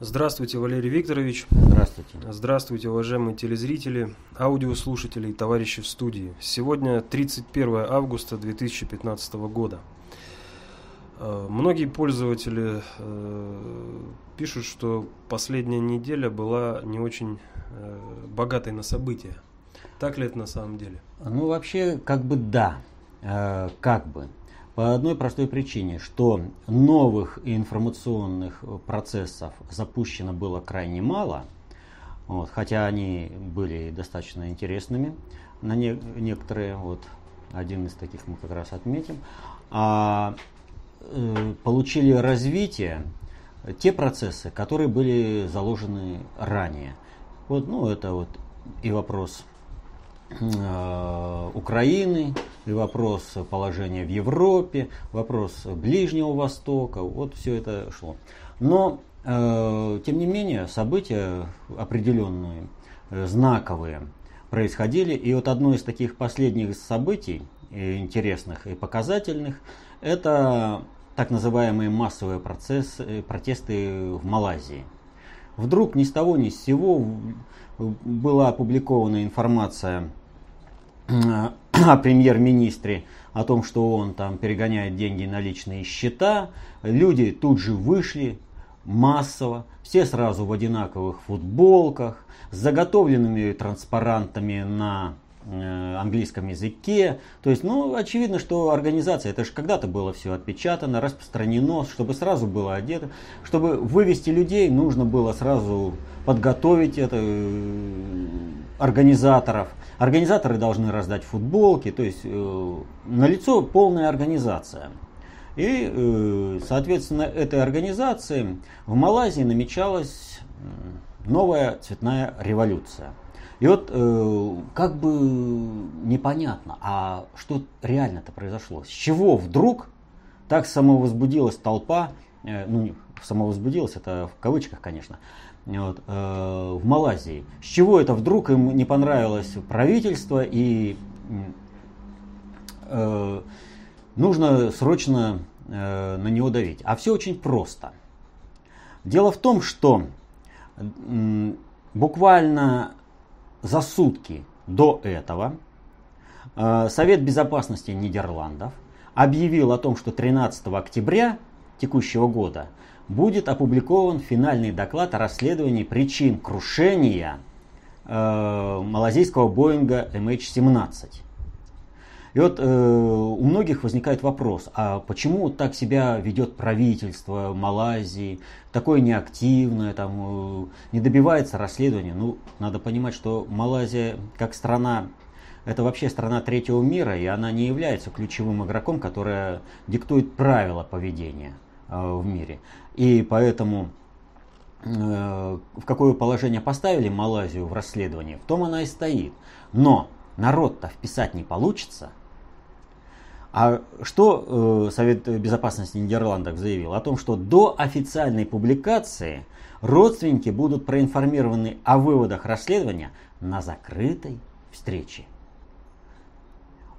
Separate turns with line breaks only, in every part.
Здравствуйте, Валерий Викторович.
Здравствуйте.
Здравствуйте, уважаемые телезрители, аудиослушатели и товарищи в студии. Сегодня 31 августа 2015 года. Э, многие пользователи э, пишут, что последняя неделя была не очень э, богатой на события. Так ли это на самом деле?
Ну, вообще, как бы да. Как бы. По одной простой причине, что новых информационных процессов запущено было крайне мало, вот, хотя они были достаточно интересными на не, некоторые, вот один из таких мы как раз отметим. А Э, получили развитие те процессы, которые были заложены ранее. Вот, ну, это вот и вопрос э, Украины, вопрос положения в Европе, вопрос Ближнего Востока, вот все это шло. Но, э, тем не менее, события определенные, э, знаковые происходили. И вот одно из таких последних событий, э, интересных и показательных, это так называемые массовые процессы, э, протесты в Малайзии. Вдруг ни с того ни с сего была опубликована информация о премьер-министре, о том, что он там перегоняет деньги на личные счета. Люди тут же вышли массово, все сразу в одинаковых футболках, с заготовленными транспарантами на Э, английском языке. То есть, ну, очевидно, что организация, это же когда-то было все отпечатано, распространено, чтобы сразу было одето. Чтобы вывести людей, нужно было сразу подготовить это э, организаторов. Организаторы должны раздать футболки, то есть э, налицо полная организация. И, э, соответственно, этой организации в Малайзии намечалась новая цветная революция – и вот э, как бы непонятно, а что реально-то произошло? С чего вдруг так самовозбудилась толпа, э, ну, самовозбудилась, это в кавычках, конечно, вот, э, в Малайзии. С чего это вдруг им не понравилось правительство и э, нужно срочно э, на него давить? А все очень просто. Дело в том, что э, буквально за сутки до этого э, Совет Безопасности Нидерландов объявил о том, что 13 октября текущего года будет опубликован финальный доклад о расследовании причин крушения э, малазийского Боинга MH17. И вот э, у многих возникает вопрос, а почему так себя ведет правительство Малайзии, такое неактивное, там, э, не добивается расследования? Ну, надо понимать, что Малайзия как страна, это вообще страна третьего мира, и она не является ключевым игроком, которая диктует правила поведения в мире. И поэтому э, в какое положение поставили Малайзию в расследовании, в том она и стоит. Но народ-то вписать не получится – а что э, Совет Безопасности Нидерландов заявил? О том, что до официальной публикации родственники будут проинформированы о выводах расследования на закрытой встрече.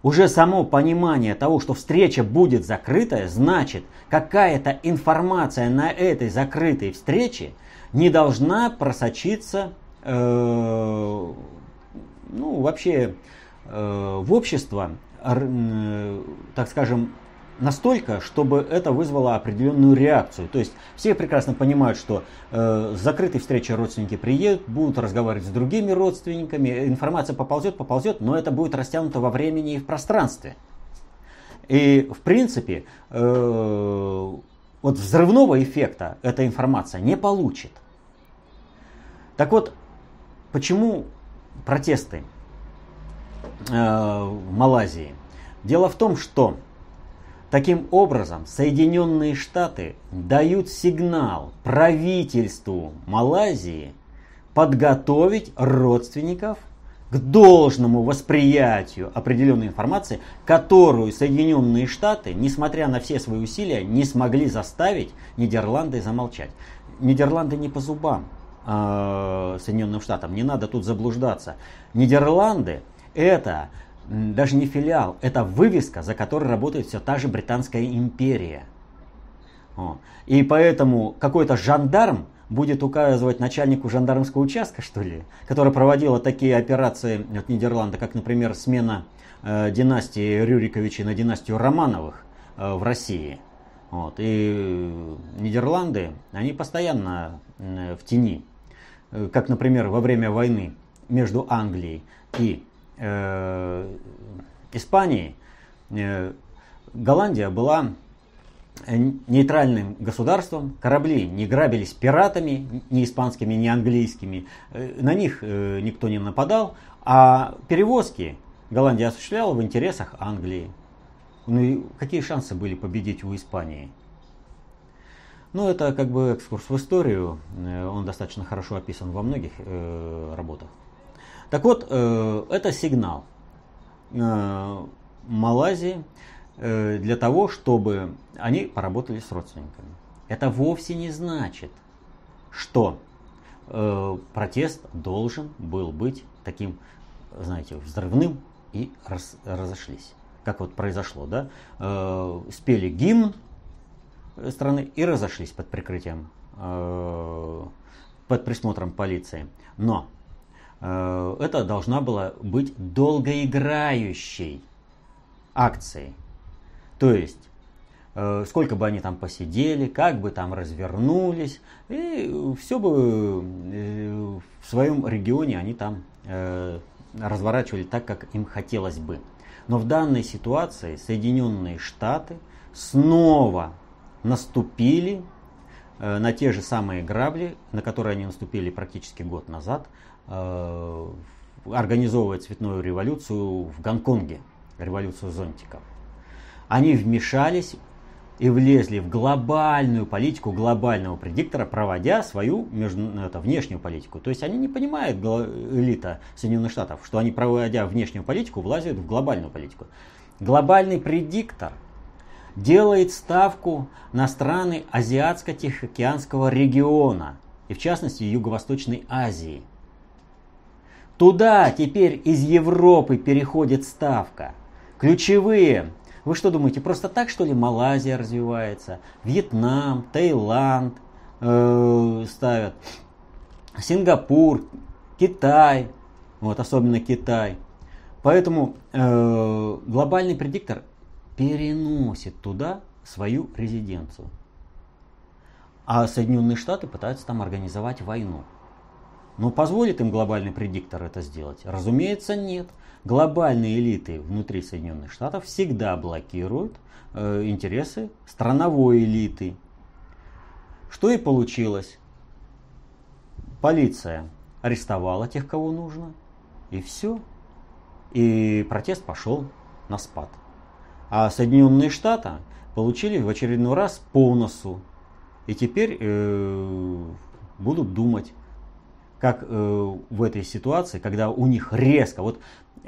Уже само понимание того, что встреча будет закрытая, значит, какая-то информация на этой закрытой встрече не должна просочиться э, ну, вообще э, в общество Э, так скажем, настолько, чтобы это вызвало определенную реакцию. То есть все прекрасно понимают, что э, с закрытой встречи родственники приедут, будут разговаривать с другими родственниками, информация поползет, поползет, но это будет растянуто во времени и в пространстве. И в принципе, э, вот взрывного эффекта эта информация не получит. Так вот, почему протесты? Э, в Малайзии. Дело в том, что таким образом Соединенные Штаты дают сигнал правительству Малайзии подготовить родственников к должному восприятию определенной информации, которую Соединенные Штаты, несмотря на все свои усилия, не смогли заставить Нидерланды замолчать. Нидерланды не по зубам э, Соединенным Штатам, не надо тут заблуждаться. Нидерланды это даже не филиал, это вывеска, за которой работает все та же Британская империя. И поэтому какой-то жандарм будет указывать начальнику жандармского участка, что ли, который проводила такие операции от Нидерланда, как, например, смена э, династии Рюриковичей на династию Романовых э, в России. Вот. И Нидерланды, они постоянно э, в тени. Э, как, например, во время войны между Англией и э, Испанией, э, Голландия была нейтральным государством, корабли не грабились пиратами, ни испанскими, ни английскими, э, на них никто не нападал, а перевозки Голландия осуществляла в интересах Англии. Ну и какие шансы были победить у Испании? Ну, это как бы экскурс в историю, он достаточно хорошо описан во многих э, работах. Так вот, э, это сигнал э, Малайзии э, для того, чтобы они поработали с родственниками. Это вовсе не значит, что протест должен был быть таким, знаете, взрывным и раз, разошлись. Как вот произошло, да? Спели гимн, страны и разошлись под прикрытием, под присмотром полиции. Но это должна была быть долгоиграющей акцией. То есть, э, сколько бы они там посидели, как бы там развернулись, и все бы в своем регионе они там разворачивали так, как им хотелось бы. Но в данной ситуации Соединенные Штаты снова наступили э, на те же самые грабли, на которые они наступили практически год назад, э, организовывая цветную революцию в Гонконге, революцию зонтиков. Они вмешались и влезли в глобальную политику глобального предиктора, проводя свою между, это, внешнюю политику. То есть они не понимают, элита Соединенных Штатов, что они, проводя внешнюю политику, влазят в глобальную политику. Глобальный предиктор – делает ставку на страны Азиатско-Тихоокеанского региона, и в частности Юго-Восточной Азии. Туда теперь из Европы переходит ставка. Ключевые. Вы что думаете, просто так что ли Малайзия развивается, Вьетнам, Таиланд э, ставят, Сингапур, Китай, вот особенно Китай. Поэтому э, глобальный предиктор переносит туда свою резиденцию. А Соединенные Штаты пытаются там организовать войну. Но позволит им глобальный предиктор это сделать? Разумеется, нет. Глобальные элиты внутри Соединенных Штатов всегда блокируют э, интересы страновой элиты. Что и получилось. Полиция арестовала тех, кого нужно, и все. И протест пошел на спад. А Соединенные Штаты получили в очередной раз по носу. И теперь э, будут думать, как э, в этой ситуации, когда у них резко, вот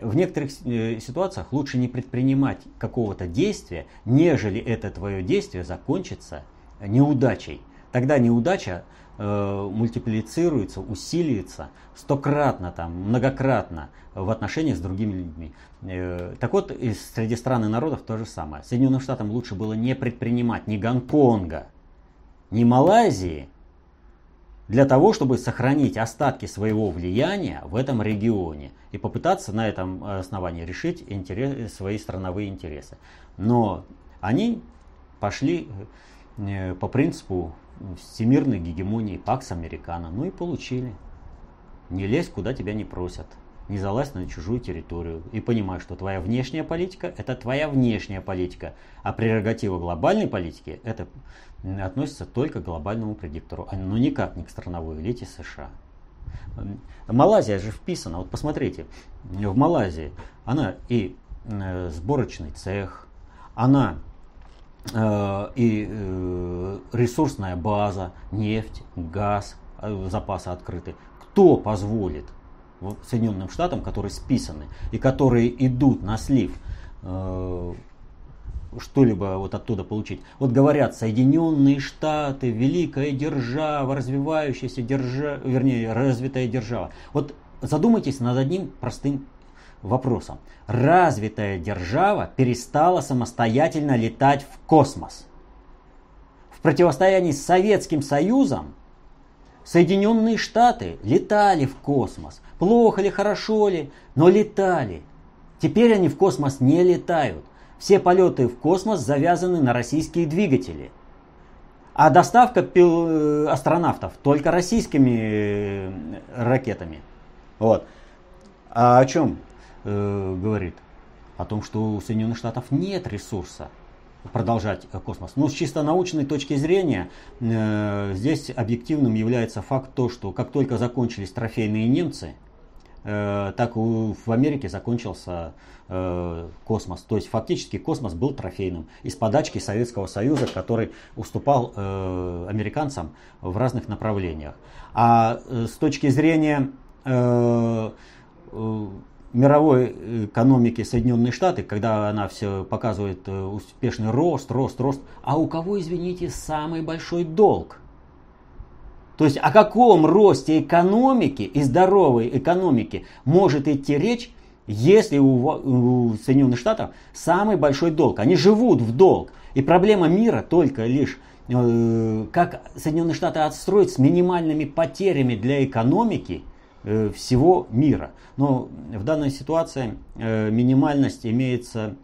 в некоторых э, ситуациях лучше не предпринимать какого-то действия, нежели это твое действие закончится неудачей. Тогда неудача э, мультиплицируется, усиливается стократно, там, многократно в отношениях с другими людьми. Э, так вот, и среди стран и народов то же самое. Соединенным Штатам лучше было не предпринимать ни Гонконга, ни Малайзии, для того, чтобы сохранить остатки своего влияния в этом регионе и попытаться на этом основании решить интерес, свои страновые интересы. Но они пошли э, по принципу всемирной гегемонии Пакс Американо. Ну и получили. Не лезь, куда тебя не просят. Не залазь на чужую территорию. И понимай, что твоя внешняя политика – это твоя внешняя политика. А прерогатива глобальной политики – это относится только к глобальному предиктору, но а, никак не к страновой элите США. Малайзия же вписана, вот посмотрите, в Малайзии она и э, сборочный цех, она Э, и э, ресурсная база, нефть, газ, запасы открыты. Кто позволит Соединенным Штатам, которые списаны и которые идут на слив, что-либо вот оттуда получить. Вот говорят, Соединенные Штаты, великая держава, развивающаяся держава, вернее, развитая держава. Вот задумайтесь над одним простым вопросом. Развитая держава перестала самостоятельно летать в космос. В противостоянии с Советским Союзом Соединенные Штаты летали в космос. Плохо ли, хорошо ли, но летали. Теперь они в космос не летают. Все полеты в космос завязаны на российские двигатели. А доставка пил... астронавтов только российскими э, ракетами. Вот. А о чем э, говорит? О том, что у Соединенных Штатов нет ресурса продолжать э, космос. Но с чисто научной точки зрения э, здесь объективным является факт то, что как только закончились трофейные немцы, э, так и в Америке закончился э, космос. То есть фактически космос был трофейным из подачки Советского Союза, который уступал э, американцам в разных направлениях. А э, с точки зрения э, э, мировой экономики Соединенные Штаты, когда она все показывает э, успешный рост, рост, рост, а у кого, извините, самый большой долг? То есть о каком росте экономики и здоровой экономики может идти речь, если у, у Соединенных Штатов самый большой долг? Они живут в долг. И проблема мира только лишь э, как Соединенные Штаты отстроить с минимальными потерями для экономики – всего мира. Но в данной ситуации э, минимальность имеется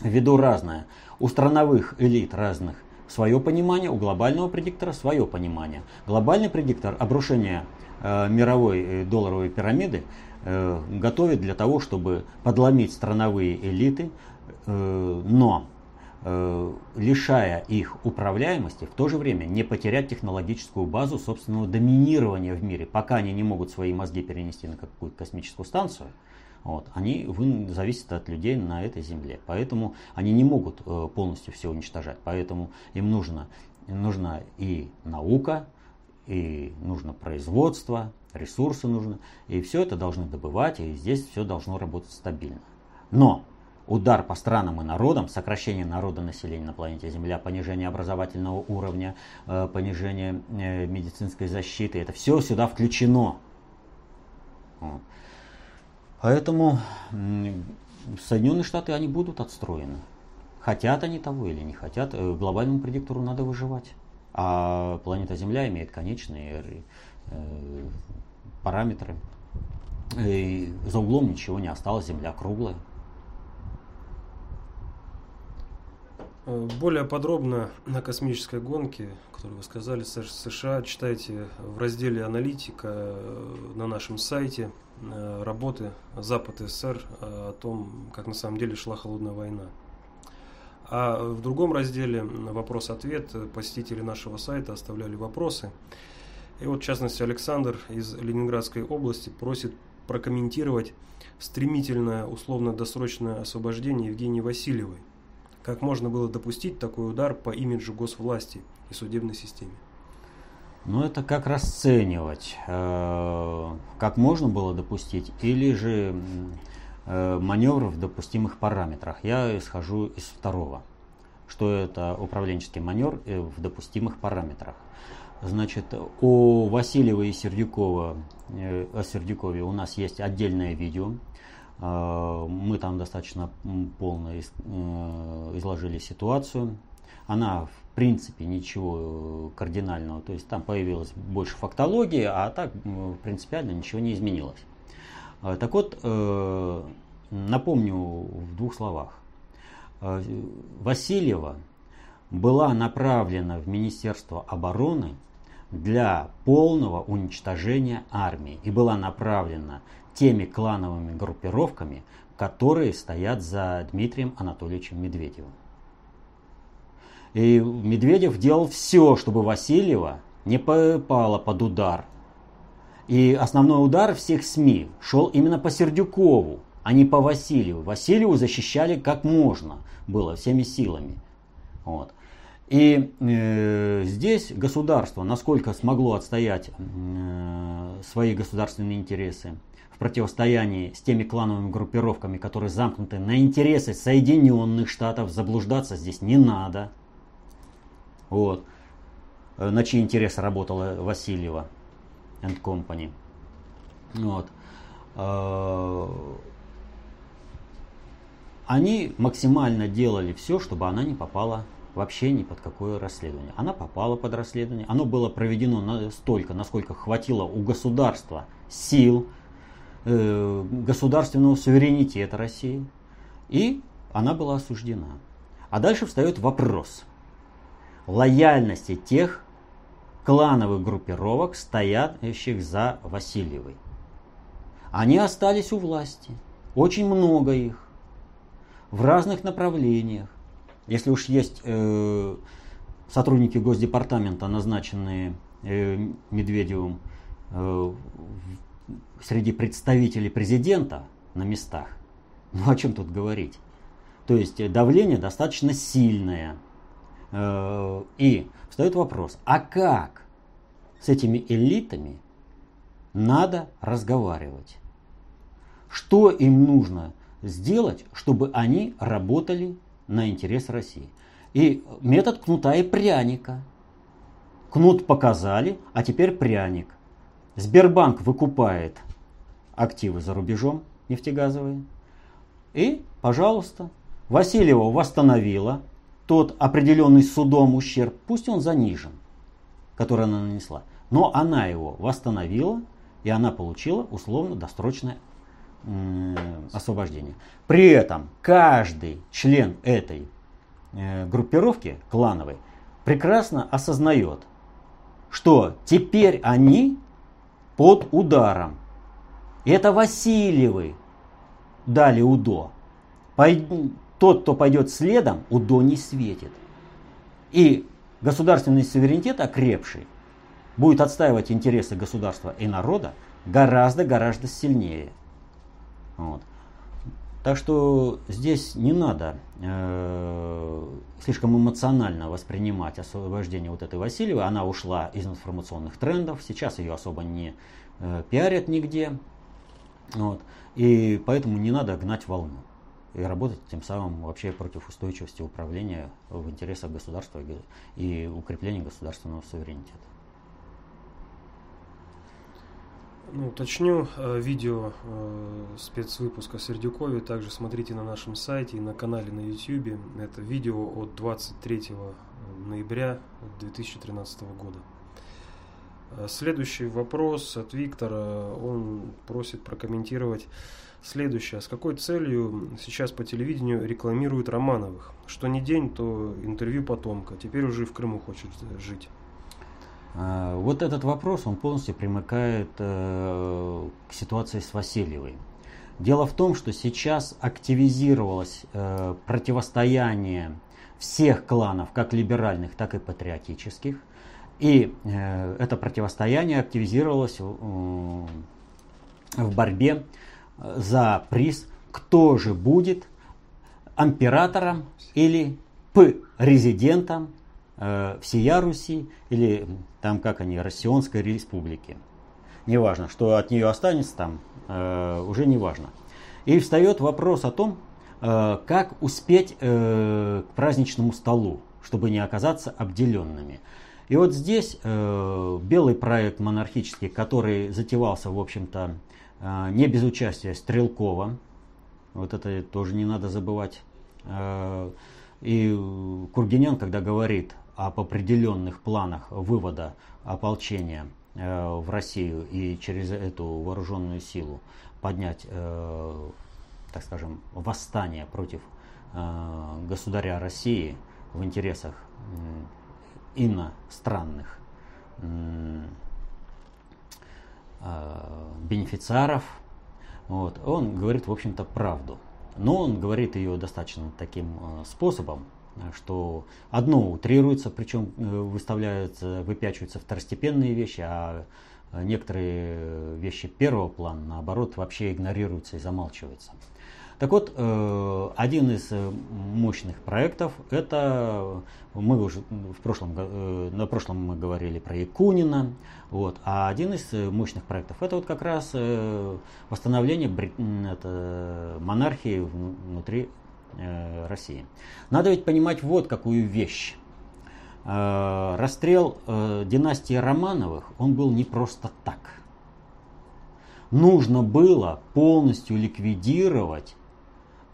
в виду разная. У страновых элит разных свое понимание, у глобального предиктора свое понимание. Глобальный предиктор обрушения э, мировой долларовой пирамиды готовит для того, чтобы подломить страновые элиты, но Э, лишая их управляемости, в то же время не потерять технологическую базу собственного доминирования в мире. Пока они не могут свои мозги перенести на какую-то космическую станцию, вот, они зависят от людей на этой земле. Поэтому они не могут э, полностью все уничтожать. Поэтому им нужно, нужна и наука, и нужно производство, ресурсы нужно. И все это должны добывать, и здесь все должно работать стабильно. Но удар по странам и народам, сокращение народа населения на планете Земля, понижение образовательного уровня, э, понижение э, медицинской защиты, это все сюда включено. Поэтому Соединенные Штаты, они будут отстроены. Хотят они того или не хотят, э, глобальному предиктору надо выживать. А планета Земля имеет конечные параметры. И за углом ничего не осталось, Земля круглая.
Более подробно на космической гонке, которую вы сказали, США, читайте в разделе «Аналитика» э, на нашем сайте э, работы Запад СССР о том, как на самом деле шла холодная война. А в другом разделе «Вопрос-ответ» посетители нашего сайта оставляли вопросы. И вот, в частности, Александр из Ленинградской области просит прокомментировать стремительное условно-досрочное освобождение Евгении Васильевой – как можно было допустить такой удар по имиджу госвласти и судебной системе?
Ну, это как расценивать, э, как можно было допустить, или же э, маневр в допустимых параметрах. Я исхожу из второго, что это управленческий маневр э, в допустимых параметрах. Значит, у Васильева и Сердюкова, о Сердюкове у нас есть отдельное видео, мы там достаточно полно э, изложили ситуацию. Она, в принципе, ничего кардинального. То есть там появилась больше фактологии, а так принципиально ничего не изменилось. А, так вот, э, напомню в двух словах. А, Васильева была направлена в Министерство обороны для полного уничтожения армии и была направлена теми клановыми группировками, которые стоят за Дмитрием Анатольевичем Медведевым. И Медведев делал все, чтобы Васильева не попала под удар. И основной удар всех СМИ шел именно по Сердюкову, а не по Васильеву. Васильеву защищали как можно было, всеми силами. Вот. И э, здесь государство, насколько смогло отстоять э, свои государственные интересы, противостоянии с теми клановыми группировками, которые замкнуты на интересы Соединенных Штатов, заблуждаться здесь не надо. Вот. Э, на чьи интересы работала Васильева and Company. Вот. Э, они максимально делали все, чтобы она не попала вообще ни под какое расследование. Она попала под расследование, оно было проведено настолько, насколько хватило у государства сил, э, государственного суверенитета России, и она была осуждена. А дальше встает вопрос лояльности тех клановых группировок, стоящих за Васильевой. Они остались у власти, очень много их, в разных направлениях. Если уж есть э, сотрудники Госдепартамента, назначенные э, Медведевым э, среди представителей президента на местах, ну о чем тут говорить? То есть э, давление достаточно сильное. Э, и встает вопрос, а как с этими элитами надо разговаривать? Что им нужно сделать, чтобы они работали на интерес России? И метод кнута и пряника. Кнут показали, а теперь пряник. Сбербанк выкупает активы за рубежом нефтегазовые. И, пожалуйста, Васильева восстановила тот определенный судом ущерб, пусть он занижен, который она нанесла. Но она его восстановила, и она получила условно-досрочное освобождение. При этом каждый член этой э, группировки клановой прекрасно осознает, что теперь они под ударом. Это Васильевы дали УДО. Тот, кто пойдет следом, УДО не светит. И государственный суверенитет окрепший будет отстаивать интересы государства и народа гораздо-гораздо сильнее. Вот. Так что здесь не надо э, слишком эмоционально воспринимать освобождение вот этой Васильевой. Она ушла из информационных трендов, сейчас ее особо не э, пиарят нигде. Вот. И поэтому не надо гнать волну и работать тем самым вообще против устойчивости управления в интересах государства и укрепления государственного суверенитета.
Ну, уточню, э, видео э, спецвыпуска Сердюкове также смотрите на нашем сайте и на канале на YouTube. Это видео от 23 ноября 2013 года. Э, следующий вопрос от Виктора. Он просит прокомментировать Следующее. С какой целью сейчас по телевидению рекламируют Романовых? Что не день, то интервью потомка. Теперь уже в Крыму хочет жить.
А, вот этот вопрос, он полностью примыкает э, к ситуации с Васильевой. Дело в том, что сейчас активизировалось э, противостояние всех кланов, как либеральных, так и патриотических. И э, это противостояние активизировалось в борьбе за приз, кто же будет императором или п-резидентом э, всея Руси или там как они, Россионской республики. Неважно, что от нее останется там, э, уже не важно. И встает вопрос о том, э, как успеть э, к праздничному столу, чтобы не оказаться обделенными. И вот здесь э, белый проект монархический, который затевался, в общем-то, а, не без участия Стрелкова, вот это тоже не надо забывать. А, и Кургинян, когда говорит об определенных планах вывода ополчения а, в Россию и через эту вооруженную силу поднять, так скажем, восстание против государя России в интересах иностранных Э, бенефициаров. Вот. Он говорит, в общем-то, правду. Но он говорит ее достаточно таким э, способом, что одно утрируется, причем э, выставляются, выпячиваются второстепенные вещи, а некоторые вещи первого плана, наоборот, вообще игнорируются и замалчиваются. Так вот, э, один из э, мощных проектов, это мы уже в прошлом, э, на прошлом мы говорили про Якунина, вот, а один из мощных проектов это вот как раз восстановление монархии внутри России. Надо ведь понимать вот какую вещь. Расстрел династии Романовых, он был не просто так. Нужно было полностью ликвидировать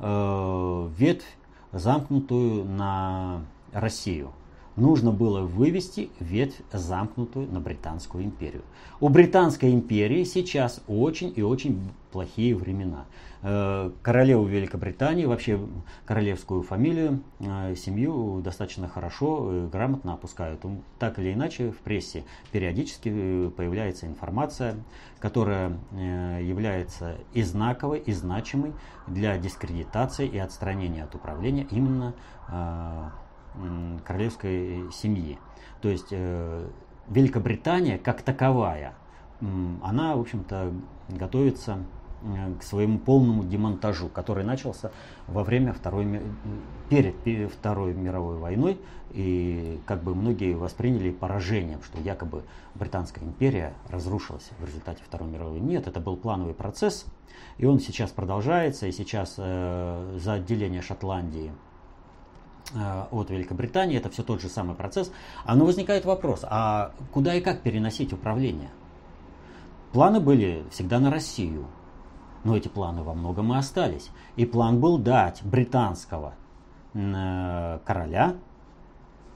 э, ветвь, замкнутую на Россию, нужно было вывести ветвь замкнутую на Британскую империю. У Британской империи сейчас очень и очень плохие времена. Э, королеву Великобритании, вообще королевскую фамилию, э, семью достаточно хорошо грамотно опускают. Так или иначе в прессе периодически э, появляется информация, которая является и знаковой, и значимой для дискредитации и отстранения от управления именно королевской семьи. То есть Великобритания как таковая, она, в общем-то, готовится к своему полному демонтажу, который начался во время Второй, перед Второй мировой войной. И как бы многие восприняли поражением, что якобы Британская империя разрушилась в результате Второй мировой. Нет, это был плановый процесс, и он сейчас продолжается. И сейчас э, за отделение Шотландии э, от Великобритании, это все тот же самый процесс. А но возникает вопрос, а куда и как переносить управление? Планы были всегда на Россию. Но эти планы во многом и остались. И план был дать британского э, короля,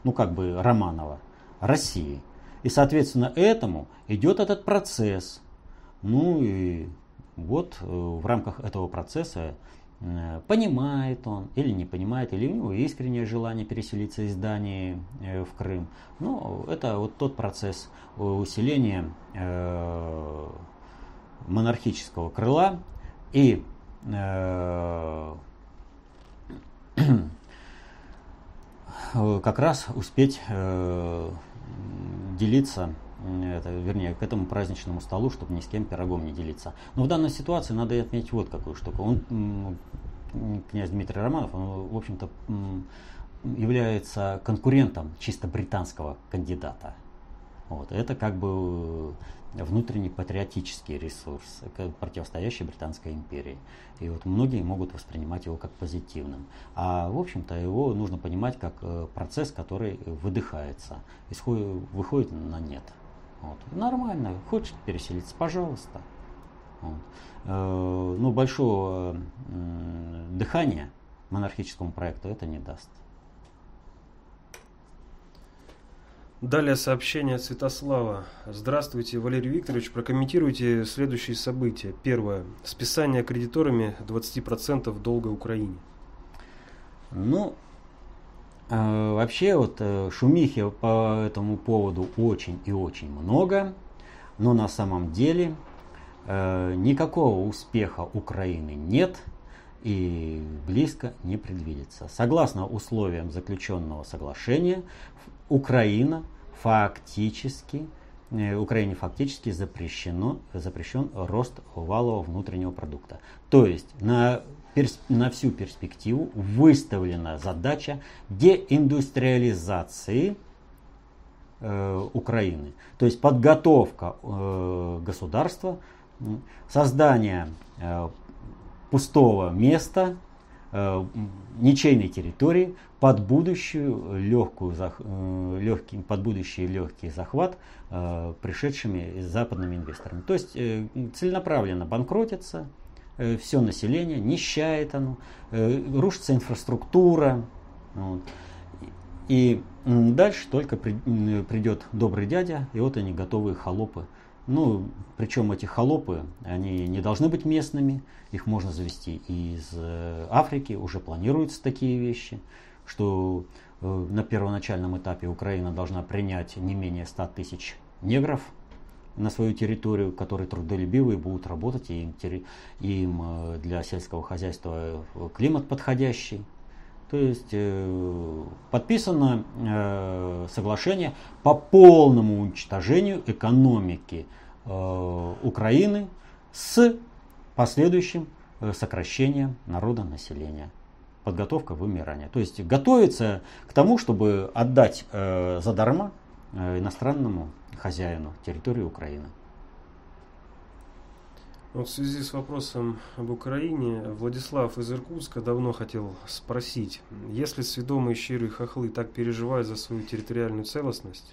ну как бы Романова, России. И соответственно этому идет этот процесс. Ну и вот э, в рамках этого процесса э, понимает он или не понимает, или у него искреннее желание переселиться из Дании в Крым. Но это вот тот процесс усиления монархического крыла и э, как раз успеть э, делиться вернее, к этому праздничному столу, чтобы ни с кем пирогом не делиться. Но в данной ситуации надо отметить вот какую штуку. Он, князь Дмитрий Романов, он, в общем-то, является конкурентом чисто британского кандидата. Вот. Это как бы внутренний патриотический ресурс, противостоящий Британской империи. И вот многие могут воспринимать его как позитивным. А в общем-то его нужно понимать как э, процесс, который выдыхается, исходит, выходит на нет. Вот. Нормально, хочешь переселиться, пожалуйста. Вот. Э, но большого дыхания монархическому проекту это не даст.
Далее сообщение от Святослава. Здравствуйте, Валерий Викторович. Прокомментируйте следующие события. Первое. Списание кредиторами 20% долга Украине.
Ну, э, вообще вот э, шумихи по этому поводу очень и очень много. Но на самом деле э, никакого успеха Украины нет и близко не предвидится. Согласно условиям заключенного соглашения, Украина фактически, э, Украине фактически запрещено, запрещен рост валового внутреннего продукта. То есть на, на всю перспективу выставлена задача деиндустриализации э, Украины. То есть подготовка э, государства, создание э, пустого места, э, ничейной территории под будущую легкую, э, легкий, под будущий легкий захват э, пришедшими западными инвесторами. То есть э, целенаправленно банкротится э, все население, нищает оно, э, рушится инфраструктура. Вот. И дальше только при, придет добрый дядя, и вот они готовые холопы. Ну, причем эти холопы, они не должны быть местными, их можно завести из э, Африки, уже планируются такие вещи что э, на первоначальном этапе Украина должна принять не менее 100 тысяч негров на свою территорию, которые трудолюбивые будут работать, и им, им э, для сельского хозяйства климат подходящий. То есть подписано соглашение по полному уничтожению экономики Украины с последующим сокращением народа населения подготовка вымирания. То есть готовится к тому, чтобы отдать э, задарма э, иностранному хозяину территории Украины.
Вот в связи с вопросом об Украине, Владислав из Иркутска давно хотел спросить, если сведомые щирые хохлы так переживают за свою территориальную целостность,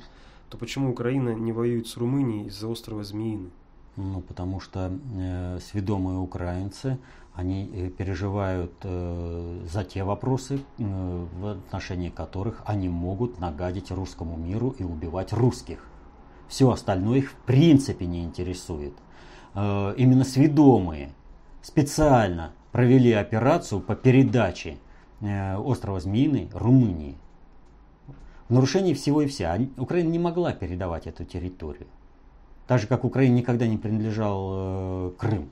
то почему Украина не воюет с Румынией из-за острова Змеиный?
Ну, потому что э, сведомые украинцы, они э, переживают э, за те вопросы, э, в отношении которых они могут нагадить русскому миру и убивать русских. Все остальное их в принципе не интересует. Э, именно сведомые специально провели операцию по передаче э, острова Змеиный Румынии. В нарушении всего и вся. Украина не могла передавать эту территорию. Так же, как Украине никогда не принадлежал э, Крым.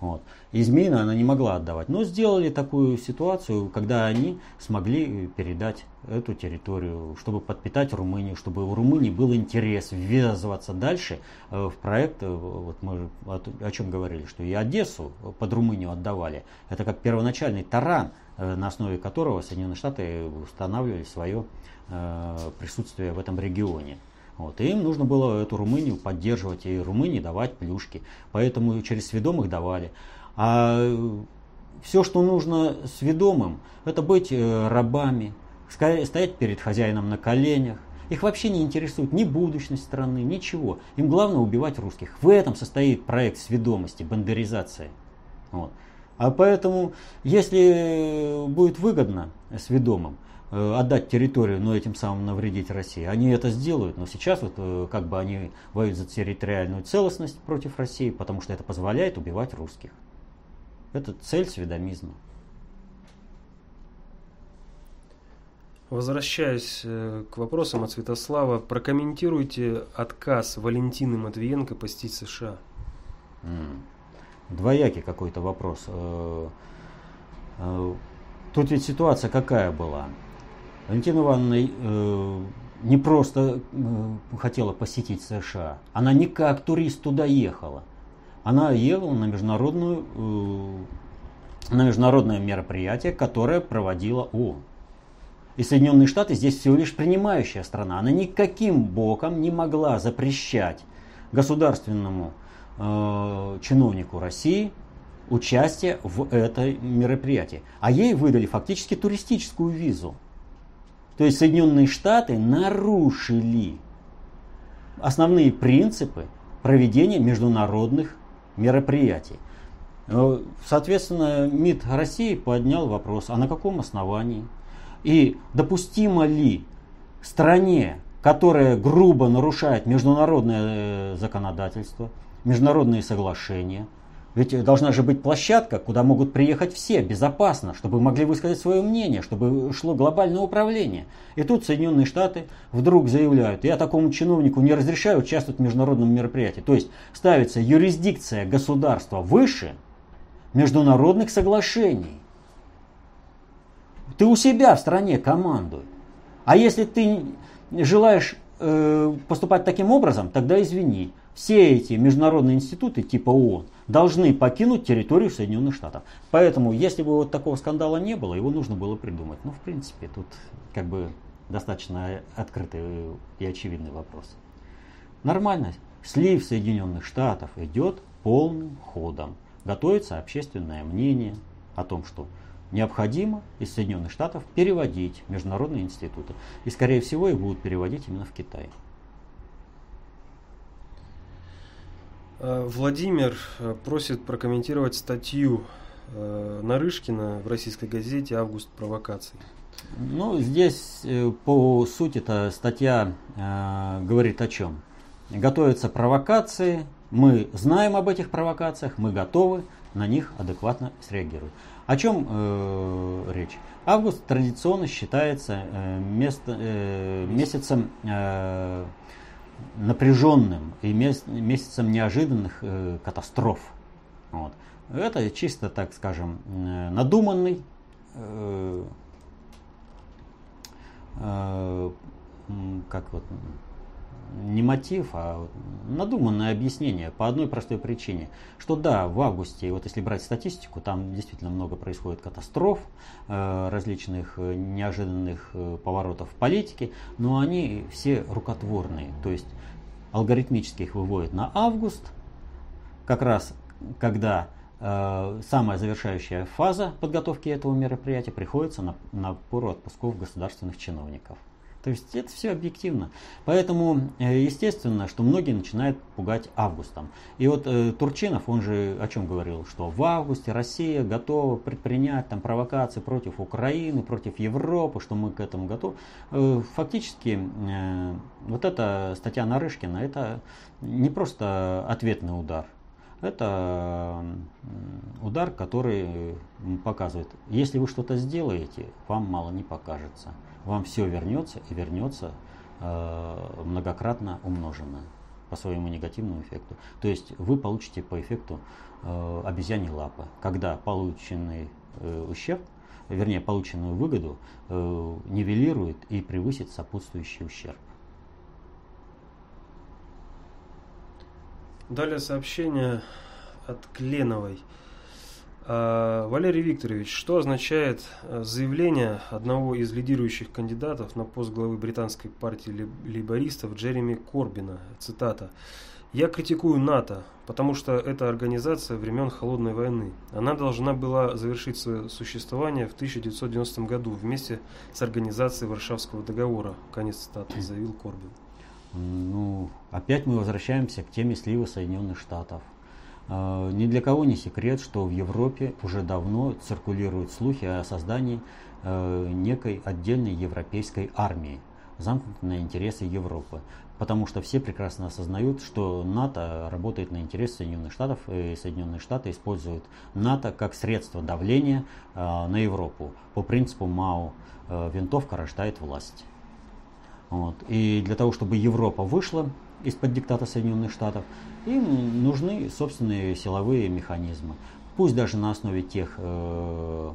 Вот. И Змеина она не могла отдавать. Но сделали такую ситуацию, когда они смогли передать эту территорию, чтобы подпитать Румынию, чтобы у Румынии был интерес ввязываться дальше э, в проект. Э, вот мы о чем говорили, что и Одессу под Румынию отдавали. Это как первоначальный таран, э, на основе которого Соединенные Штаты устанавливали свое присутствие в этом регионе. Вот. И им нужно было эту Румынию поддерживать и Румынии давать плюшки. Поэтому через сведомых давали. А все, что нужно сведомым, это быть рабами, стоять перед хозяином на коленях. Их вообще не интересует ни будущность страны, ничего. Им главное убивать русских. В этом состоит проект сведомости, бандеризация. Вот. А поэтому, если будет выгодно сведомым э, отдать территорию, но этим самым навредить России, они это сделают. Но сейчас вот э, как бы они воюют за территориальную целостность против России, потому что это позволяет убивать русских. Это цель сведомизма.
Возвращаясь э, к вопросам от Святослава, прокомментируйте отказ Валентины Матвиенко посетить США.
Двоякий какой-то вопрос. Э, э, тут ведь ситуация какая была? Валентина Ивановна не просто хотела посетить США, она не как турист туда ехала. Она ехала на, международную, на международное мероприятие, которое проводила ООН. И Соединенные Штаты здесь всего лишь принимающая страна. Она никаким боком не могла запрещать государственному э, чиновнику России участие в это мероприятии. А ей выдали фактически туристическую визу. То есть Соединенные Штаты нарушили основные принципы проведения международных мероприятий. Э, соответственно, МИД России поднял вопрос, а на каком основании и допустимо ли стране, которая грубо нарушает международное э, законодательство, международные соглашения, ведь должна же быть площадка, куда могут приехать все безопасно, чтобы могли высказать свое мнение, чтобы шло глобальное управление. И тут Соединенные Штаты вдруг заявляют, я такому чиновнику не разрешаю участвовать в международном мероприятии. То есть ставится юрисдикция государства выше международных соглашений. Ты у себя в стране командуй. А если ты желаешь э, поступать таким образом, тогда извини. Все эти международные институты типа ООН должны покинуть территорию Соединенных Штатов. Поэтому, если бы вот такого скандала не было, его нужно было придумать. Ну, в принципе, тут как бы достаточно открытый и очевидный вопрос. Нормально. Слив Соединенных Штатов идет полным ходом. Готовится общественное мнение о том, что необходимо из Соединенных Штатов переводить международные институты. И, скорее всего, их будут переводить именно в Китай.
Владимир э, просит прокомментировать статью э, Нарышкина в российской газете «Август провокаций».
Ну, здесь по сути эта статья э, говорит о чем? Готовятся провокации, мы знаем об этих провокациях, мы готовы на них адекватно среагировать. О чем э, речь? Август традиционно считается э, место, э, месяцем э, напряженным и месяцем неожиданных э, катастроф. Вот. Это чисто, так скажем, э, надуманный э, э, как вот не мотив, а надуманное объяснение по одной простой причине, что да, в августе, вот если брать статистику, там действительно много происходит катастроф, э, различных э, неожиданных э, поворотов в политике, но они все рукотворные, то есть алгоритмически их выводят на август, как раз когда самая завершающая фаза подготовки этого мероприятия приходится на, на пору отпусков государственных чиновников. То есть это все объективно. Поэтому, э, естественно, что многие начинают пугать августом. И вот э, Турчинов, он же о чем говорил, что в августе Россия готова предпринять там провокации против Украины, против Европы, что мы к этому готовы. Э, фактически, э, вот эта статья Нарышкина, это не просто ответный удар. Это удар, который показывает, если вы что-то сделаете, вам мало не покажется вам все вернется и вернется э, многократно умноженное по своему негативному эффекту. То есть вы получите по эффекту э, обезьяньей лапы, когда полученный э, ущерб, вернее полученную выгоду э, нивелирует и превысит сопутствующий ущерб.
Далее сообщение от Кленовой. А, Валерий Викторович, что означает э, заявление одного из лидирующих кандидатов на пост главы британской партии лейбористов Джереми Корбина? Цитата. «Я критикую НАТО, потому что это организация времен Холодной войны. Она должна была завершить свое существование в 1990 году вместе с организацией Варшавского договора». Конец цитаты, заявил Корбин.
Ну, опять мы возвращаемся к теме слива Соединенных Штатов. А, ни для кого не секрет, что в Европе уже давно циркулируют слухи о создании э, некой отдельной европейской армии, замкнутой на интересы Европы. Потому что все прекрасно осознают, что НАТО работает на интересы Соединенных Штатов, и Соединенные Штаты используют НАТО как средство давления э, на Европу. По принципу Мао э, винтовка рождает власть. Вот. И для того, чтобы Европа вышла из-под диктата Соединенных Штатов, им нужны собственные силовые механизмы. Пусть даже на основе тех э,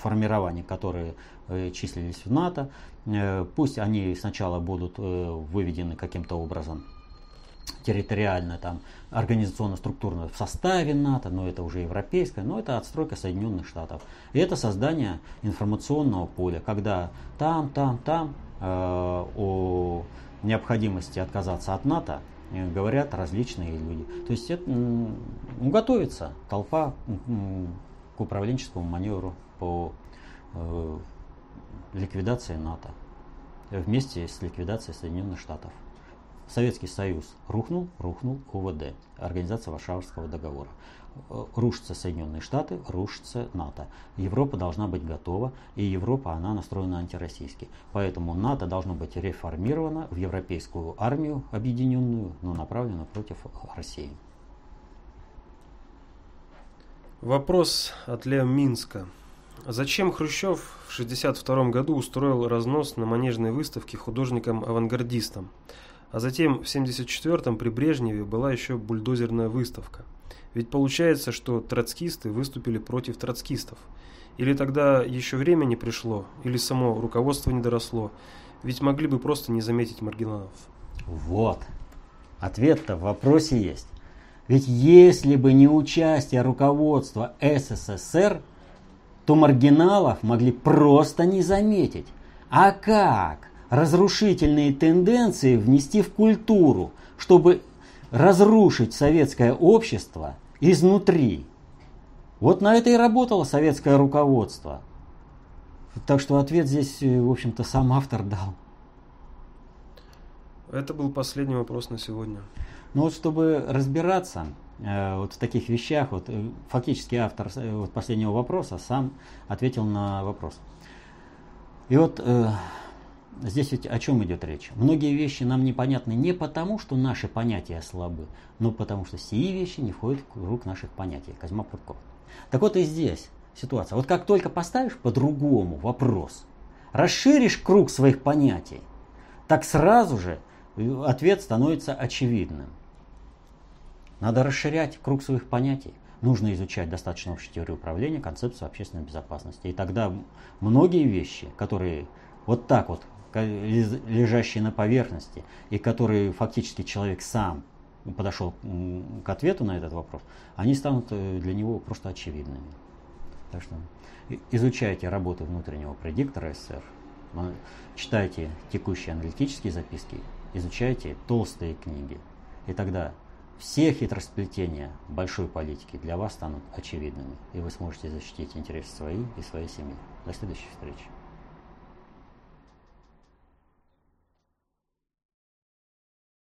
формирований, которые э, числились в НАТО, э, пусть они сначала будут э, выведены каким-то образом территориально, там, организационно-структурно в составе НАТО, но это уже европейское, но это отстройка Соединенных Штатов. И это создание информационного поля, когда там, там, там о необходимости отказаться от НАТО э, говорят различные люди. То есть это готовится толпа к управленческому маневру по э, ликвидации НАТО вместе с ликвидацией Соединенных Штатов. Советский Союз рухнул, рухнул УВД, Организация Варшавского договора. Э, рушатся Соединенные Штаты, рушится НАТО. Европа должна быть готова, и Европа, она настроена антироссийски. Поэтому НАТО должно быть реформировано в европейскую армию объединенную, но направлено против России.
Вопрос от Лео Минска. Зачем Хрущев в 1962 году устроил разнос на манежной выставке художникам-авангардистам? А затем в 1974 при Брежневе была еще бульдозерная выставка – ведь получается, что троцкисты выступили против троцкистов. Или тогда еще время не пришло, или само руководство не доросло. Ведь могли бы просто не заметить маргиналов.
Вот. Ответ-то в вопросе есть. Ведь если бы не участие руководства СССР, то маргиналов могли просто не заметить. А как разрушительные тенденции внести в культуру, чтобы разрушить советское общество изнутри. Вот на это и работало советское руководство. Так что ответ здесь, э, в общем-то, сам автор дал.
Это был последний вопрос на сегодня.
Ну вот, чтобы разбираться э, вот в таких вещах, вот э, фактически автор э, вот последнего вопроса сам ответил на вопрос. И вот э, Здесь ведь о чем идет речь? Многие вещи нам непонятны не потому, что наши понятия слабы, но потому что сии вещи не входят в круг наших понятий. Козьма Прутков. Так вот и здесь ситуация. Вот как только поставишь по-другому вопрос, расширишь круг своих понятий, так сразу же ответ становится очевидным. Надо расширять круг своих понятий. Нужно изучать достаточно общей теорию управления, концепцию общественной безопасности. И тогда многие вещи, которые вот так вот лежащие на поверхности, и которые фактически человек сам подошел к ответу на этот вопрос, они станут э, для него просто очевидными. Так что изучайте работы внутреннего предиктора СССР, читайте текущие аналитические записки, изучайте толстые книги, и тогда все хитросплетения большой политики для вас станут очевидными, и вы сможете защитить интересы свои и своей семьи. До следующей встречи.